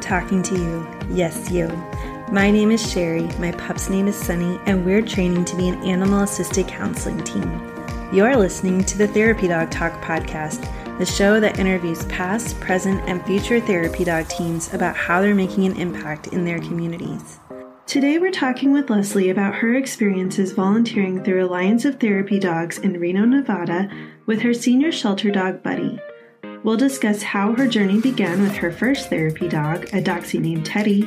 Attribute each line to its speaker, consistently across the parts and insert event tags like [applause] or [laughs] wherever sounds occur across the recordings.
Speaker 1: Talking to you. Yes, you. My name is Sherrie, my pup's name is Sunny, and we're training to be an animal assisted counseling team. You're listening to the Therapy Dog Talk podcast, the show that interviews past, present, and future therapy dog teams about how they're making an impact in their communities. Today, we're talking with Leslee about her experiences volunteering through Alliance of Therapy Dogs in Reno, Nevada, with her senior shelter dog, Buddy. We'll discuss how her journey began with her first therapy dog, a dachshund named Teddy,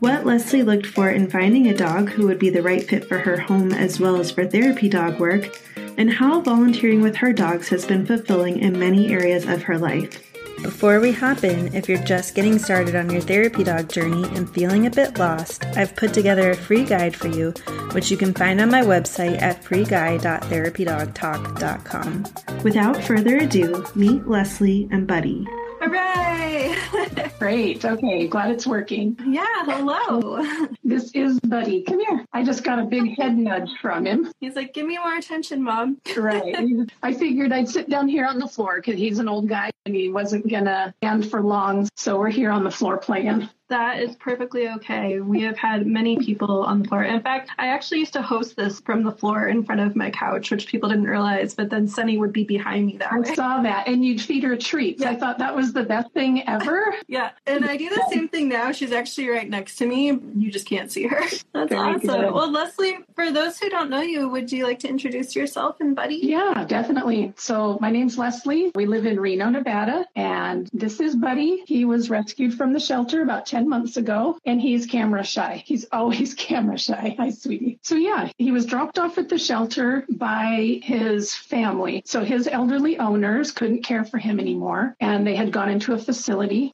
Speaker 1: what Leslee looked for in finding a dog who would be the right fit for her home as well as for therapy dog work, and how volunteering with her dogs has been fulfilling in many areas of her life. Before we hop in, if you're just getting started on your therapy dog journey and feeling a bit lost, I've put together a free guide for you, which you can find on my website at freeguide.therapydogtalk.com. Without further ado, meet Leslee and Buddy.
Speaker 2: Hooray! [laughs]
Speaker 3: Great. Okay. Glad it's working.
Speaker 2: Yeah. Hello. [laughs]
Speaker 3: This is Buddy. Come here. I just got a big head [laughs] nudge from him.
Speaker 2: He's like, give me more attention, mom.
Speaker 3: Right. I figured I'd sit down here on the floor because he's an old guy and he wasn't going to stand for long. So we're here on the floor playing.
Speaker 2: That is perfectly okay. We have had many people on the floor. In fact, I actually used to host this from the floor in front of my couch, which people didn't realize, but then Sunny would be behind me that
Speaker 3: I
Speaker 2: way.
Speaker 3: saw that and you'd feed her treats.
Speaker 2: Yeah.
Speaker 3: I thought that was the best thing ever. [laughs]
Speaker 2: Yeah, and I do the same thing now. She's actually right next to me. You just can't see her. That's [laughs]
Speaker 3: Very
Speaker 2: awesome.
Speaker 3: good.
Speaker 2: Well, Leslee, for those who don't know you, would you like to introduce yourself and Buddy?
Speaker 3: Yeah, definitely. So my name's Leslee. We live in Reno, Nevada, and this is Buddy. He was rescued from the shelter about 10 months ago, and he's camera shy. He's [laughs] always camera shy. Hi, sweetie. So yeah, he was dropped off at the shelter by his family. So his elderly owners couldn't care for him anymore, and they had gone into a facility.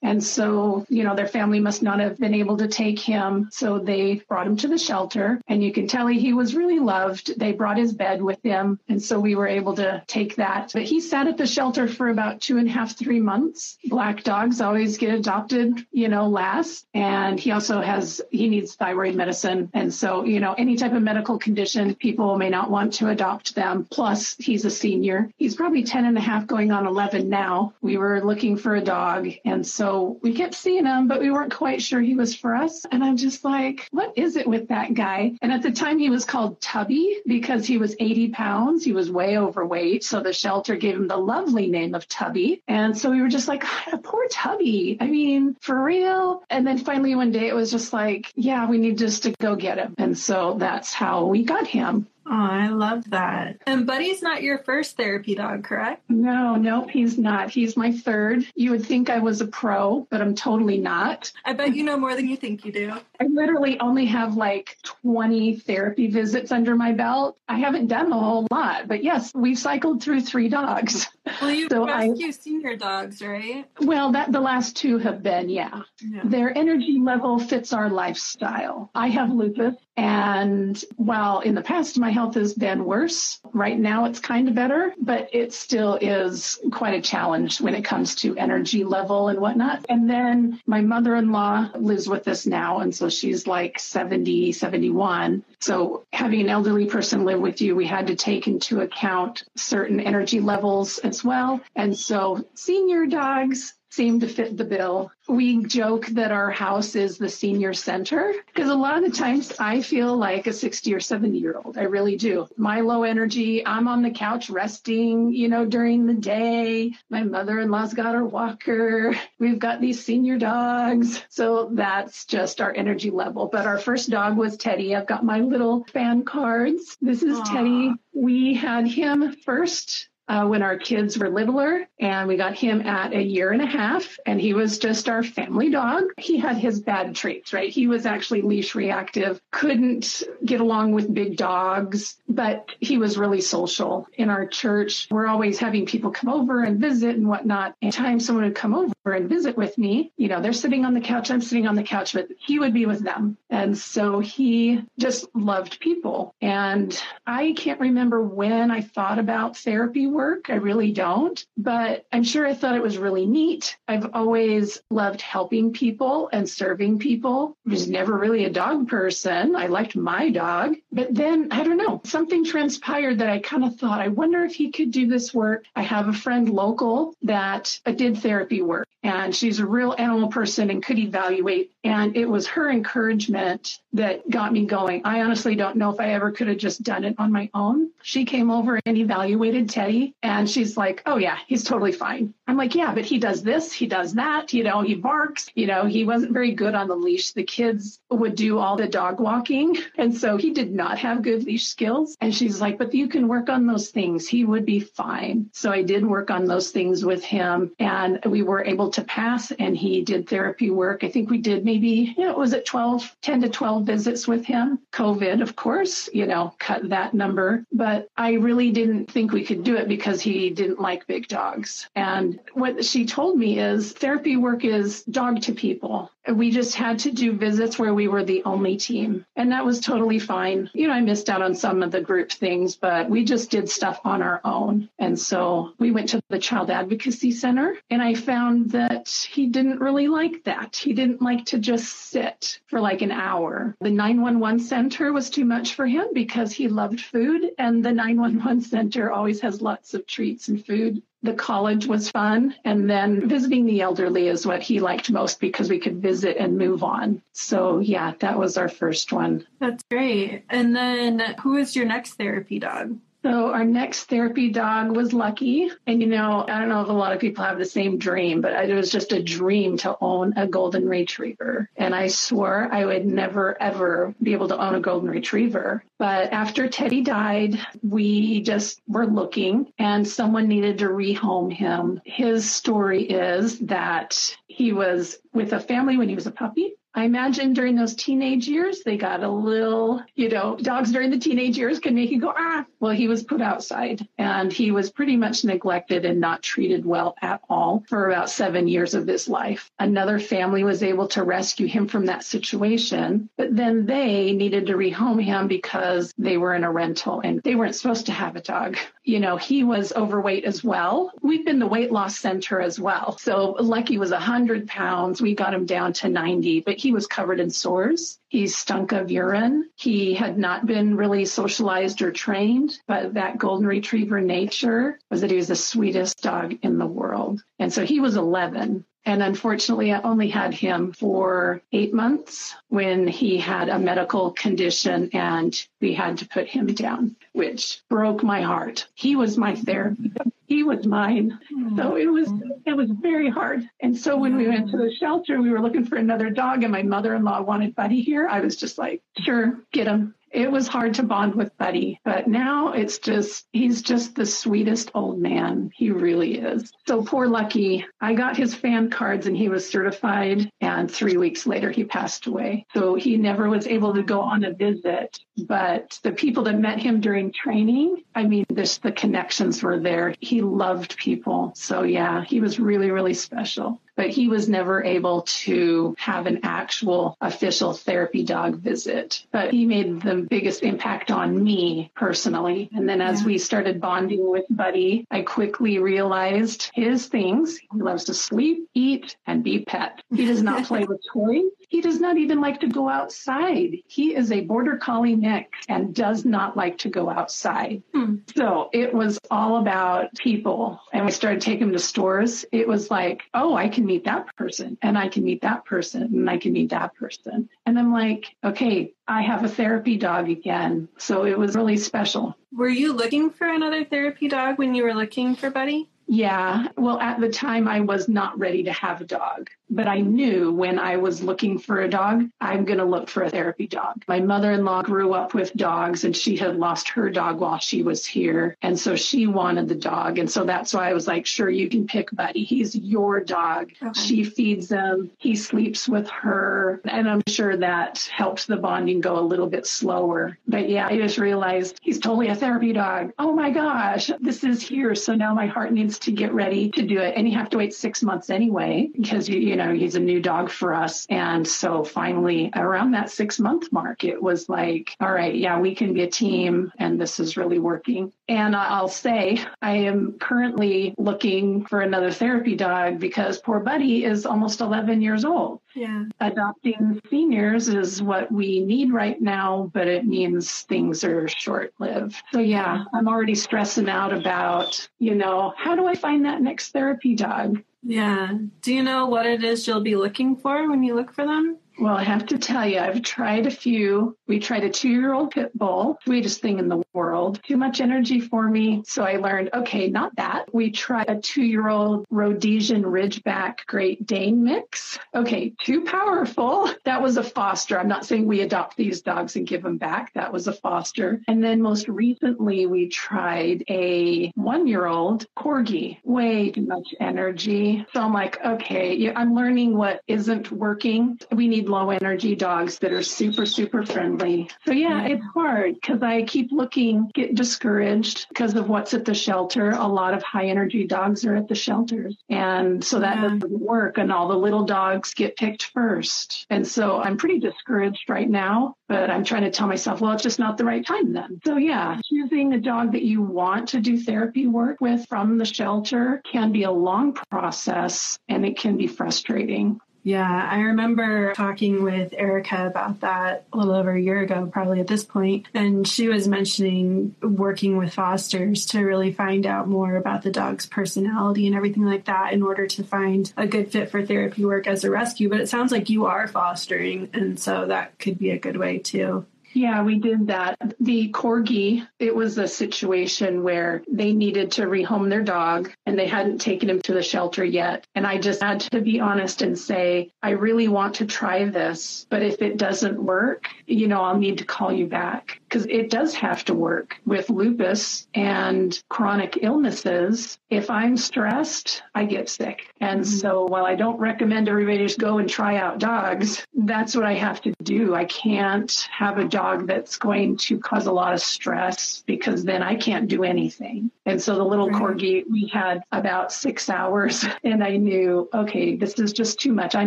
Speaker 3: And so, you know, their family must not have been able to take him. So they brought him to the shelter, and you can tell he, was really loved. They brought his bed with him, and so we were able to take that. But he sat at the shelter for about two and a half, three months. Black dogs always get adopted, you know, last. And he also has, he needs thyroid medicine. And so, you know, any type of medical condition, people may not want to adopt them. Plus, he's a senior. He's probably 10 and a half going on 11 now. We were looking for a dog. And so we kept seeing him, but we weren't quite sure he was for us. And I'm just like, what is it with that guy? And at the time, he was called Tubby because he was 80 pounds. He was way overweight. So the shelter gave him the lovely name of Tubby. And so we were just like, "Ah, poor Tubby. I mean, for real. And then finally one day it was just like, yeah, we need just to go get him. And so that's how we got him.
Speaker 2: Oh, I love that. And Buddy's not your first therapy dog, correct?
Speaker 3: No, nope, he's not. He's my third. You would think I was a pro, but I'm totally not.
Speaker 2: I bet you know more than you think you do.
Speaker 3: I literally only have like 20 therapy visits under my belt. I haven't done a whole lot, but yes, we've cycled through three dogs. [laughs]
Speaker 2: Well, you
Speaker 3: So I-
Speaker 2: rescue senior dogs, right?
Speaker 3: Well, that the last two have been, yeah.
Speaker 2: Yeah.
Speaker 3: Their energy level fits our lifestyle. I have lupus, and while in the past my health has been worse, right now it's kind of better, but it still is quite a challenge when it comes to energy level and whatnot. And then my mother in law lives with us now, and so she's like 70, 71. So having an elderly person live with you, we had to take into account certain energy levels as well. And so senior dogs seem to fit the bill. We joke that our house is the senior center because a lot of the times I feel like a 60 or 70 year old. I really do. My low energy, I'm on the couch resting, you know, during the day. My mother in law's got her walker. We've got these senior dogs. So that's just our energy level. But our first dog was Teddy. I've got my little fan cards. This is
Speaker 2: Aw.
Speaker 3: Teddy. We had him first uh, when our kids were littler, and we got him at a year and a half, and he was just our family dog. He had his bad traits, right? He was actually leash reactive, couldn't get along with big dogs, but he was really social. In our church, we're always having people come over and visit and whatnot. Anytime someone would come over and visit with me, you know, they're sitting on the couch, I'm sitting on the couch, but he would be with them. And so he just loved people. And I can't remember when I thought about therapy work. I really don't, but I'm sure I thought it was really neat. I've always loved helping people and serving people. I was never really a dog person. I liked my dog, but then I don't know, something transpired that I kind of thought, I wonder if he could do this work. I have a friend local that uh, did therapy work and she's a real animal person and could evaluate. And it was her encouragement that got me going. I honestly don't know if I ever could have just done it on my own. She came over and evaluated Teddy, and she's like, Oh, yeah, he's totally fine. I'm like, Yeah, but he does this, he does that, you know, he barks, you know, he wasn't very good on the leash. The kids would do all the dog walking, and so he did not have good leash skills. And she's like, But you can work on those things. He would be fine. So I did work on those things with him, and we were able to pass, and he did therapy work. I think we did maybe, you know, was it 12, 10 to 12 visits with him. COVID, of course, you know, cut that number. But I really didn't think we could do it because he didn't like big dogs. And what she told me is therapy work is dog to people. We just had to do visits where we were the only team. And that was totally fine. You know, I missed out on some of the group things, but we just did stuff on our own. And so we went to the Child Advocacy Center and I found that he didn't really like that. He didn't like to just sit for like an hour. The 911 center was too much for him because he loved food and the 911 center always has lots of treats and food the college was fun. And then visiting the elderly is what he liked most because we could visit and move on. So, yeah, that was our first one.
Speaker 2: That's great. And then who is your next therapy dog?
Speaker 3: So our next therapy dog was Lucky. And you know, I don't know if a lot of people have the same dream, but it was just a dream to own a golden retriever. And I swore I would never ever be able to own a golden retriever. But after Teddy died, we just were looking and someone needed to rehome him. His story is that he was with a family when he was a puppy I imagine during those teenage years, they got a little, you know, dogs during the teenage years can make you go, ah. Well, he was put outside and he was pretty much neglected and not treated well at all for about seven years of his life. Another family was able to rescue him from that situation, but then they needed to rehome him because they were in a rental and they weren't supposed to have a dog. You know, he was overweight as well. We've been the weight loss center as well. So Lucky was 100 pounds. We got him down to 90, but he he was covered in sores. He stunk of urine. He had not been really socialized or trained, but that golden retriever nature was that he was the sweetest dog in the world. And so he was 11 and unfortunately, I only had him for eight months when he had a medical condition and we had to put him down, which broke my heart. He was my therapy he was mine. So mm. it was it was very hard. And so when we went to the shelter, we were looking for another dog, and my mother-in-law wanted Buddy here. I was just like, sure, get him. It was hard to bond with Buddy, but now it's just, he's just the sweetest old man. He really is. So poor Lucky, I got his fan cards and he was certified, and three weeks later he passed away. So he never was able to go on a visit. But the people that met him during training, I mean, this, the connections were there. He loved people. So yeah, he was really, really special but he was never able to have an actual official therapy dog visit. But he made the biggest impact on me personally. And then as yeah. we started bonding with Buddy, I quickly realized his things. He loves to sleep, eat, and be pet. He does not [laughs] play with toys. He does not even like to go outside. He is a border collie mix and does not like to go outside. Hmm. So it was all about people. And we started taking him to stores. It was like, oh, I can meet that person and I can meet that person and I can meet that person. And I'm like, okay, I have a therapy dog again. So it was really special.
Speaker 2: Were you looking for another therapy dog when you were looking for Buddy?
Speaker 3: Yeah. Well, at the time, I was not ready to have a dog. But I knew when I was looking for a dog, I'm going to look for a therapy dog. My mother in law grew up with dogs and she had lost her dog while she was here. And so she wanted the dog. And so that's why I was like, sure, you can pick Buddy. He's your dog. Okay. She feeds him, he sleeps with her. And I'm sure that helped the bonding go a little bit slower. But yeah, I just realized he's totally a therapy dog. Oh my gosh, this is here. So now my heart needs to get ready to do it. And you have to wait six months anyway because you, you know, he's a new dog for us. And so finally, around that six month mark, it was like, all right, yeah, we can be a team and this is really working. And I'll say I am currently looking for another therapy dog because poor Buddy is almost 11 years old.
Speaker 2: Yeah.
Speaker 3: Adopting seniors is what we need right now, but it means things are short lived. So, yeah, I'm already stressing out about, you know, how I find that next therapy dog?
Speaker 2: Yeah. Do you know what it is you'll be looking for when you look for them?
Speaker 3: Well, I have to tell you, I've tried a few. We tried a two year old pit bull, sweetest thing in the world. Too much energy for me. So I learned, okay, not that. We tried a two year old Rhodesian Ridgeback Great Dane mix. Okay, too powerful. That was a foster. I'm not saying we adopt these dogs and give them back. That was a foster. And then most recently, we tried a one year old Corgi. Way too much energy. So I'm like, okay, I'm learning what isn't working. We need low energy dogs that are super, super friendly. So yeah, it's hard because I keep looking, get discouraged because of what's at the shelter. A lot of high energy dogs are at the shelters. And so that yeah. doesn't work. And all the little dogs get picked first. And so I'm pretty discouraged right now, but I'm trying to tell myself, well, it's just not the right time then. So yeah, choosing a dog that you want to do therapy work with from the shelter can be a long process and it can be frustrating.
Speaker 2: Yeah, I remember talking with Erica about that a little over a year ago, probably at this point, and she was mentioning working with fosters to really find out more about the dog's personality and everything like that in order to find a good fit for therapy work as a rescue. But it sounds like you are fostering, and so that could be a good way too.
Speaker 3: Yeah, we did that. The corgi, it was a situation where they needed to rehome their dog and they hadn't taken him to the shelter yet. And I just had to be honest and say, I really want to try this, but if it doesn't work, you know, I'll need to call you back because it does have to work with lupus and chronic illnesses. If I'm stressed, I get sick. And mm-hmm. so while I don't recommend everybody just go and try out dogs, that's what I have to do. I can't have a dog that's going to cause a lot of stress because then I can't do anything. And so the little right. corgi, we had about six hours [laughs] and I knew, okay, this is just too much. I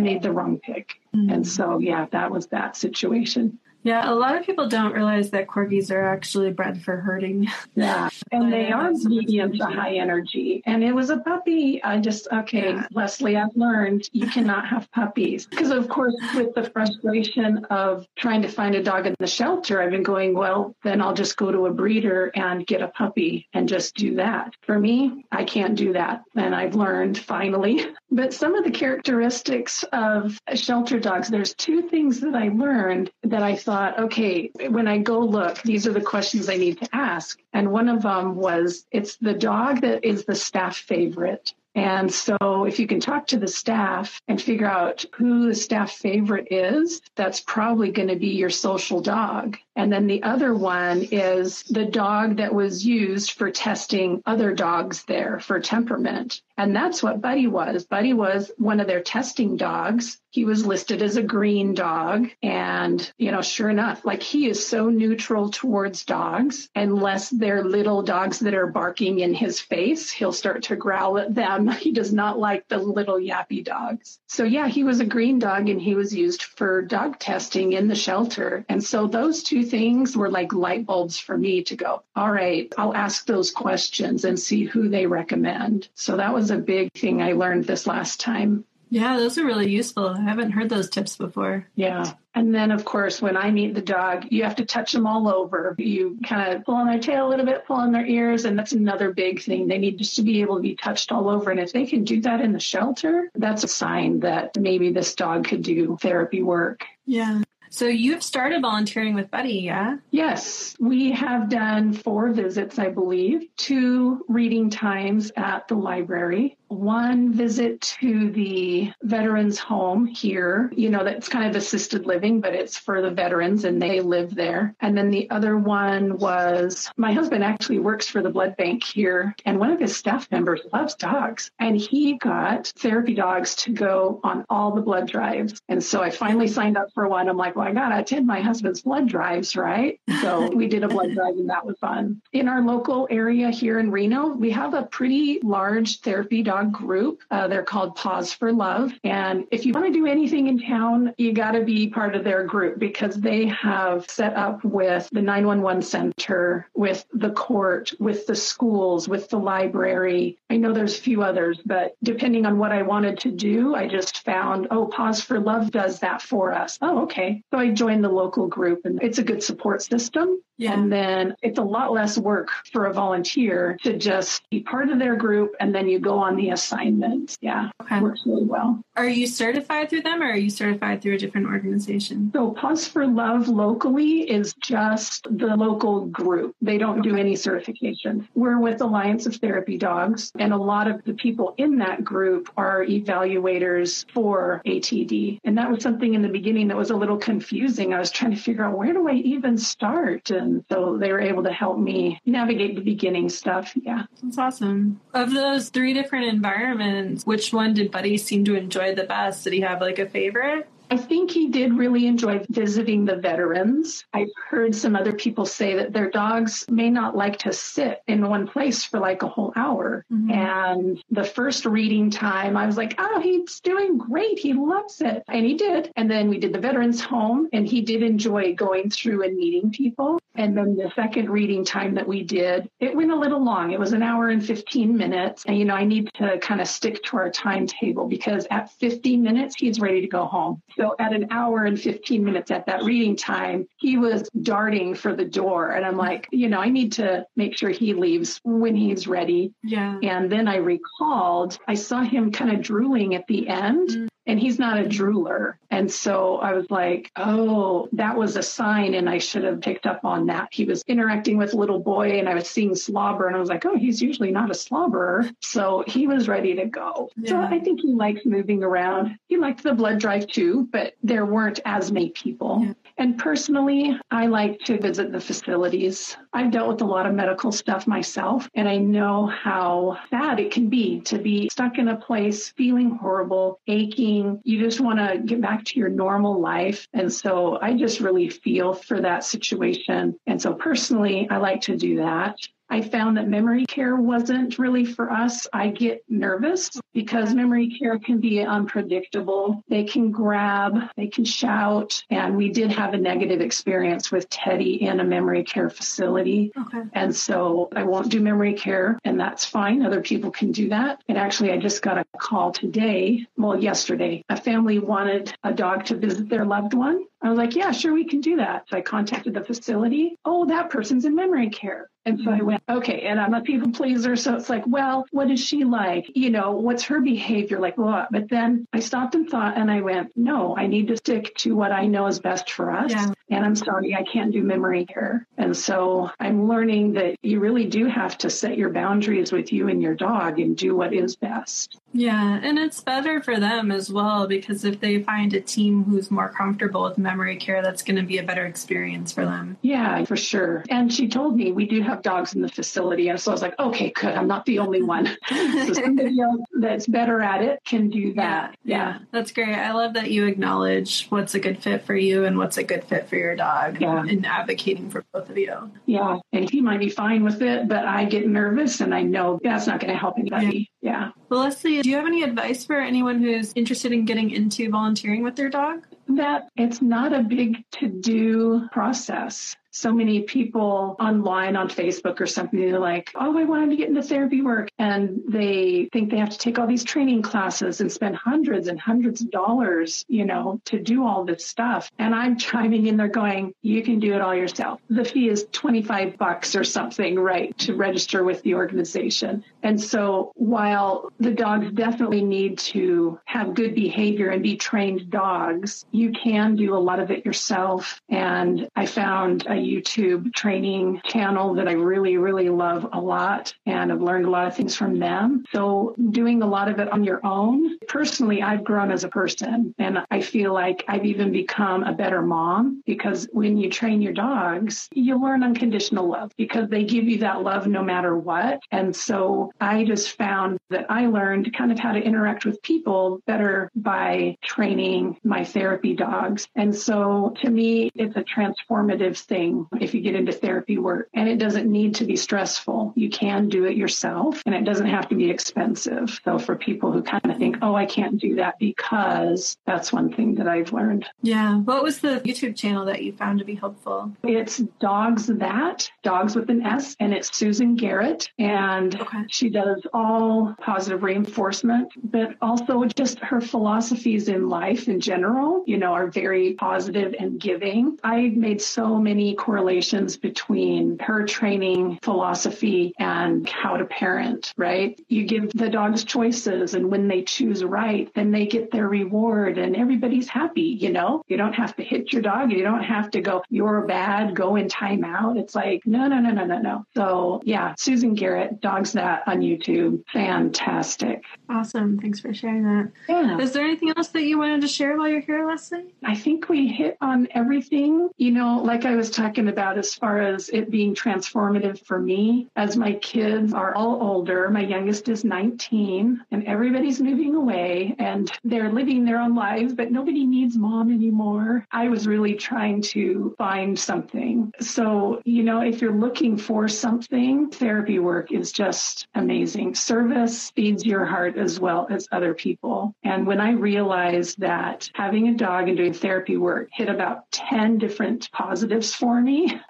Speaker 3: made the wrong pick. Mm-hmm. And so, yeah, that was that situation.
Speaker 2: Yeah, a lot of people don't realize that corgis are actually bred for herding.
Speaker 3: Yeah, [laughs] and they uh, are medium to high energy. And it was a puppy. I just, okay, yeah. Leslee, I've learned you cannot have puppies. Because, of course, with the frustration of trying to find a dog in the shelter, I've been going, well, then I'll just go to a breeder and get a puppy and just do that. For me, I can't do that. And I've learned finally. [laughs] But some of the characteristics of shelter dogs, there's two things that I learned that I thought thought, okay, when I go look, these are the questions I need to ask. And one of them was, it's the dog that is the staff favorite. And so if you can talk to the staff and figure out who the staff favorite is, that's probably going to be your social dog. And then the other one is the dog that was used for testing other dogs there for temperament. And that's what Buddy was. Buddy was one of their testing dogs. He was listed as a green dog. And, you know, sure enough, like he is so neutral towards dogs, unless they're little dogs that are barking in his face, he'll start to growl at them. [laughs] He does not like the little yappy dogs. So yeah, he was a green dog and he was used for dog testing in the shelter. And so those two things were like light bulbs for me to go, all right, I'll ask those questions and see who they recommend. So that was a big thing I learned this last time.
Speaker 2: Yeah, those are really useful. I haven't heard those tips before.
Speaker 3: Yeah. And then, of course, when I meet the dog, you have to touch them all over. You kind of pull on their tail a little bit, pull on their ears, and that's another big thing. They need just to be able to be touched all over. And if they can do that in the shelter, that's a sign that maybe this dog could do therapy work.
Speaker 2: Yeah. So you've started volunteering with Buddy, yeah?
Speaker 3: Yes, we have done four visits, I believe, two reading times at the library, one visit to the veterans home here. You know, that's kind of assisted living, but it's for the veterans and they live there. And then the other one was my husband actually works for the blood bank here, and one of his staff members loves dogs. And he got therapy dogs to go on all the blood drives. And so I finally signed up for one. I'm like, well, I got to attend my husband's blood drives, right? [laughs] So we did a blood drive and that was fun. In our local area here in Reno, we have a pretty large therapy dog group. Uh, they're called Paws for Love. And if you want to do anything in town, you got to be part of their group because they have set up with the 911 center, with the court, with the schools, with the library. I know there's a few others, but depending on what I wanted to do, I just found, oh, Paws for Love does that for us. Oh, okay. So I joined the local group and it's a good support system. Yeah. And then it's a lot less work for a volunteer to just be part of their group and then you go on the assignments. Yeah, okay. works really well.
Speaker 2: Are you certified through them or are you certified through a different organization?
Speaker 3: So Paws for Love locally is just the local group. They don't okay. do any certification. We're with Alliance of Therapy Dogs, and a lot of the people in that group are evaluators for ATD. And that was something in the beginning that was a little confusing. I was trying to figure out where do I even start? And so they were able to help me navigate the beginning stuff. Yeah.
Speaker 2: That's awesome. Of those three different environments, which one did Buddy seem to enjoy the best? Did he have like a favorite?
Speaker 3: I think he did really enjoy visiting the veterans. I've heard some other people say that their dogs may not like to sit in one place for like a whole hour. Mm-hmm. And the first reading time, I was like, oh, he's doing great. He loves it. And he did. And then we did the veterans home and he did enjoy going through and meeting people. And then the second reading time that we did, it went a little long. It was an hour and 15 minutes. And, you know, I need to kind of stick to our timetable because at 15 minutes, he's ready to go home. So at an hour and 15 minutes at that reading time, he was darting for the door. And I'm like, you know, I need to make sure he leaves when he's ready.
Speaker 2: Yeah.
Speaker 3: And then I recalled, I saw him kind of drooling at the end. Mm and he's not a drooler. And so I was like, oh, that was a sign. And I should have picked up on that. He was interacting with a little boy and I was seeing slobber and I was like, oh, he's usually not a slobberer. So he was ready to go. Yeah. So I think he liked moving around. He liked the blood drive too, but there weren't as many people. Yeah. And personally, I like to visit the facilities. I've dealt with a lot of medical stuff myself, and I know how bad it can be to be stuck in a place feeling horrible, aching. You just want to get back to your normal life. And so I just really feel for that situation. And so personally, I like to do that. I found that memory care wasn't really for us. I get nervous because memory care can be unpredictable. They can grab, they can shout, and we did have a negative experience with Teddy in a memory care facility. Okay. And so I won't do memory care, and that's fine. Other people can do that. And actually, I just got a call today, well, yesterday. A family wanted a dog to visit their loved one. I was like, yeah, sure, we can do that. So I contacted the facility. Oh, that person's in memory care. And so I mm-hmm. went, okay, and I'm a people pleaser. So it's like, well, what is she like? You know, what's her behavior like? What? But then I stopped and thought and I went, no, I need to stick to what I know is best for us. Yeah. And I'm sorry, I can't do memory care. And so I'm learning that you really do have to set your boundaries with you and your dog and do what is best.
Speaker 2: Yeah, and it's better for them as well because if they find a team who's more comfortable with memory care, that's going to be a better experience for them.
Speaker 3: Yeah, for sure. And she told me we do have dogs in the facility. And so I was like, okay, good. I'm not the only one. [laughs] so somebody else that's better at it can do that.
Speaker 2: Yeah, yeah, that's great. I love that you acknowledge what's a good fit for you and what's a good fit for your dog yeah. and advocating for both of you.
Speaker 3: Yeah, and he might be fine with it, but I get nervous and I know that's not going to help anybody. yeah. yeah.
Speaker 2: Well, Leslee, do you have any advice for anyone who's interested in getting into volunteering with their dog?
Speaker 3: That it's not a big to do process so many people online on Facebook or something, they're like, oh, I wanted to get into therapy work. And they think they have to take all these training classes and spend hundreds and hundreds of dollars, you know, to do all this stuff. And I'm chiming in there going, you can do it all yourself. The fee is 25 bucks or something, right, to register with the organization. And so while the dogs definitely need to have good behavior and be trained dogs, you can do a lot of it yourself. And I found a YouTube training channel that I really, really love a lot. And I've learned a lot of things from them. So doing a lot of it on your own, personally, I've grown as a person and I feel like I've even become a better mom because when you train your dogs, you learn unconditional love because they give you that love no matter what. And so I just found that I learned kind of how to interact with people better by training my therapy dogs. And so to me, it's a transformative thing if you get into therapy work. And it doesn't need to be stressful. You can do it yourself and it doesn't have to be expensive. So for people who kind of think, oh, I can't do that because that's one thing that I've learned.
Speaker 2: Yeah. What was the YouTube channel that you found to be helpful?
Speaker 3: It's Dogs That, Dogs with an S, and it's Susan Garrett. And okay. she does all positive reinforcement, but also just her philosophies in life in general. You know, are very positive and giving. I made so many correlations between her training philosophy and how to parent, right? You give the dogs choices and when they choose right, then they get their reward and everybody's happy, you know? You don't have to hit your dog. You don't have to go, you're bad, go in timeout. It's like, no, no, no, no, no, no. So yeah, Susan Garrett, Dogs That on YouTube. Fantastic.
Speaker 2: Awesome. Thanks for sharing that.
Speaker 3: Yeah.
Speaker 2: Is there anything else that you wanted to share while you're here, Leslee?
Speaker 3: I think we hit on everything, you know, like I was talking about as far as it being transformative for me as my kids are all older. My youngest is 19 and everybody's moving away and they're living their own lives, but nobody needs mom anymore. I was really trying to find something. So, you know, if you're looking for something, therapy work is just amazing. Service feeds your heart as well as other people. And when I realized that having a dog and doing therapy work hit about 10 different positives for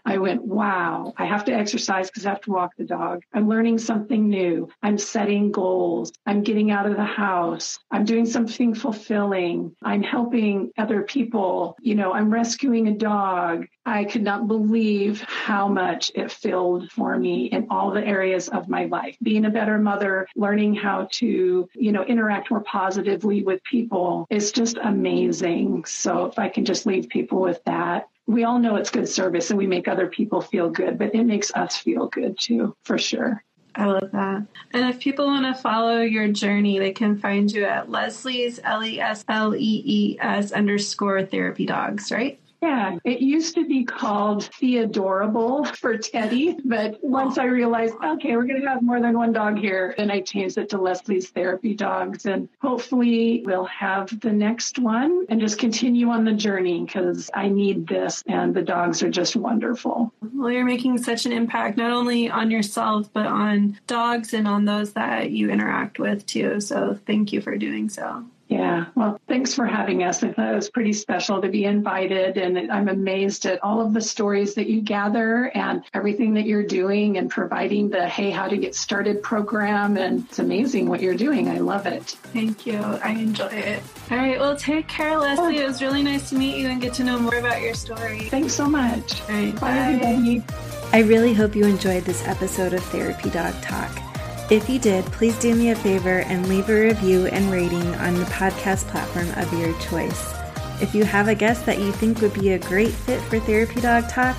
Speaker 3: I went, wow, I have to exercise because I have to walk the dog. I'm learning something new. I'm setting goals. I'm getting out of the house. I'm doing something fulfilling. I'm helping other people. You know, I'm rescuing a dog. I could not believe how much it filled for me in all the areas of my life. Being a better mother, learning how to, you know, interact more positively with people is just amazing. So if I can just leave people with that, we all know it's good service and we make other people feel good, but it makes us feel good too, for sure.
Speaker 2: I love that. And if people want to follow your journey, they can find you at Leslee's L E S L E E S underscore therapy dogs, right?
Speaker 3: Yeah, it used to be called Theodorable for Teddy, but once I realized, okay, we're going to have more than one dog here, then I changed it to Leslee's Therapy Dogs. And hopefully we'll have the next one and just continue on the journey because I need this and the dogs are just wonderful.
Speaker 2: Well, you're making such an impact, not only on yourself, but on dogs and on those that you interact with too. So thank you for doing so.
Speaker 3: Yeah. Well, thanks for having us. I thought it was pretty special to be invited. And I'm amazed at all of the stories that you gather and everything that you're doing and providing the Hey, How to Get Started program. And it's amazing what you're doing. I love it.
Speaker 2: Thank you. I enjoy it. All right. Well, take care, Leslee. Oh. It was really nice to meet you and get to know more about your story.
Speaker 3: Thanks so much.
Speaker 2: All right.
Speaker 3: Bye, bye. everybody.
Speaker 1: I really hope you enjoyed this episode of Therapy Dog Talk. If you did, please do me a favor and leave a review and rating on the podcast platform of your choice. If you have a guest that you think would be a great fit for Therapy Dog Talk,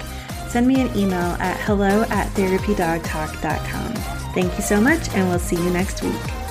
Speaker 1: send me an email at hello at therapydogtalk.com. Thank you so much, and we'll see you next week.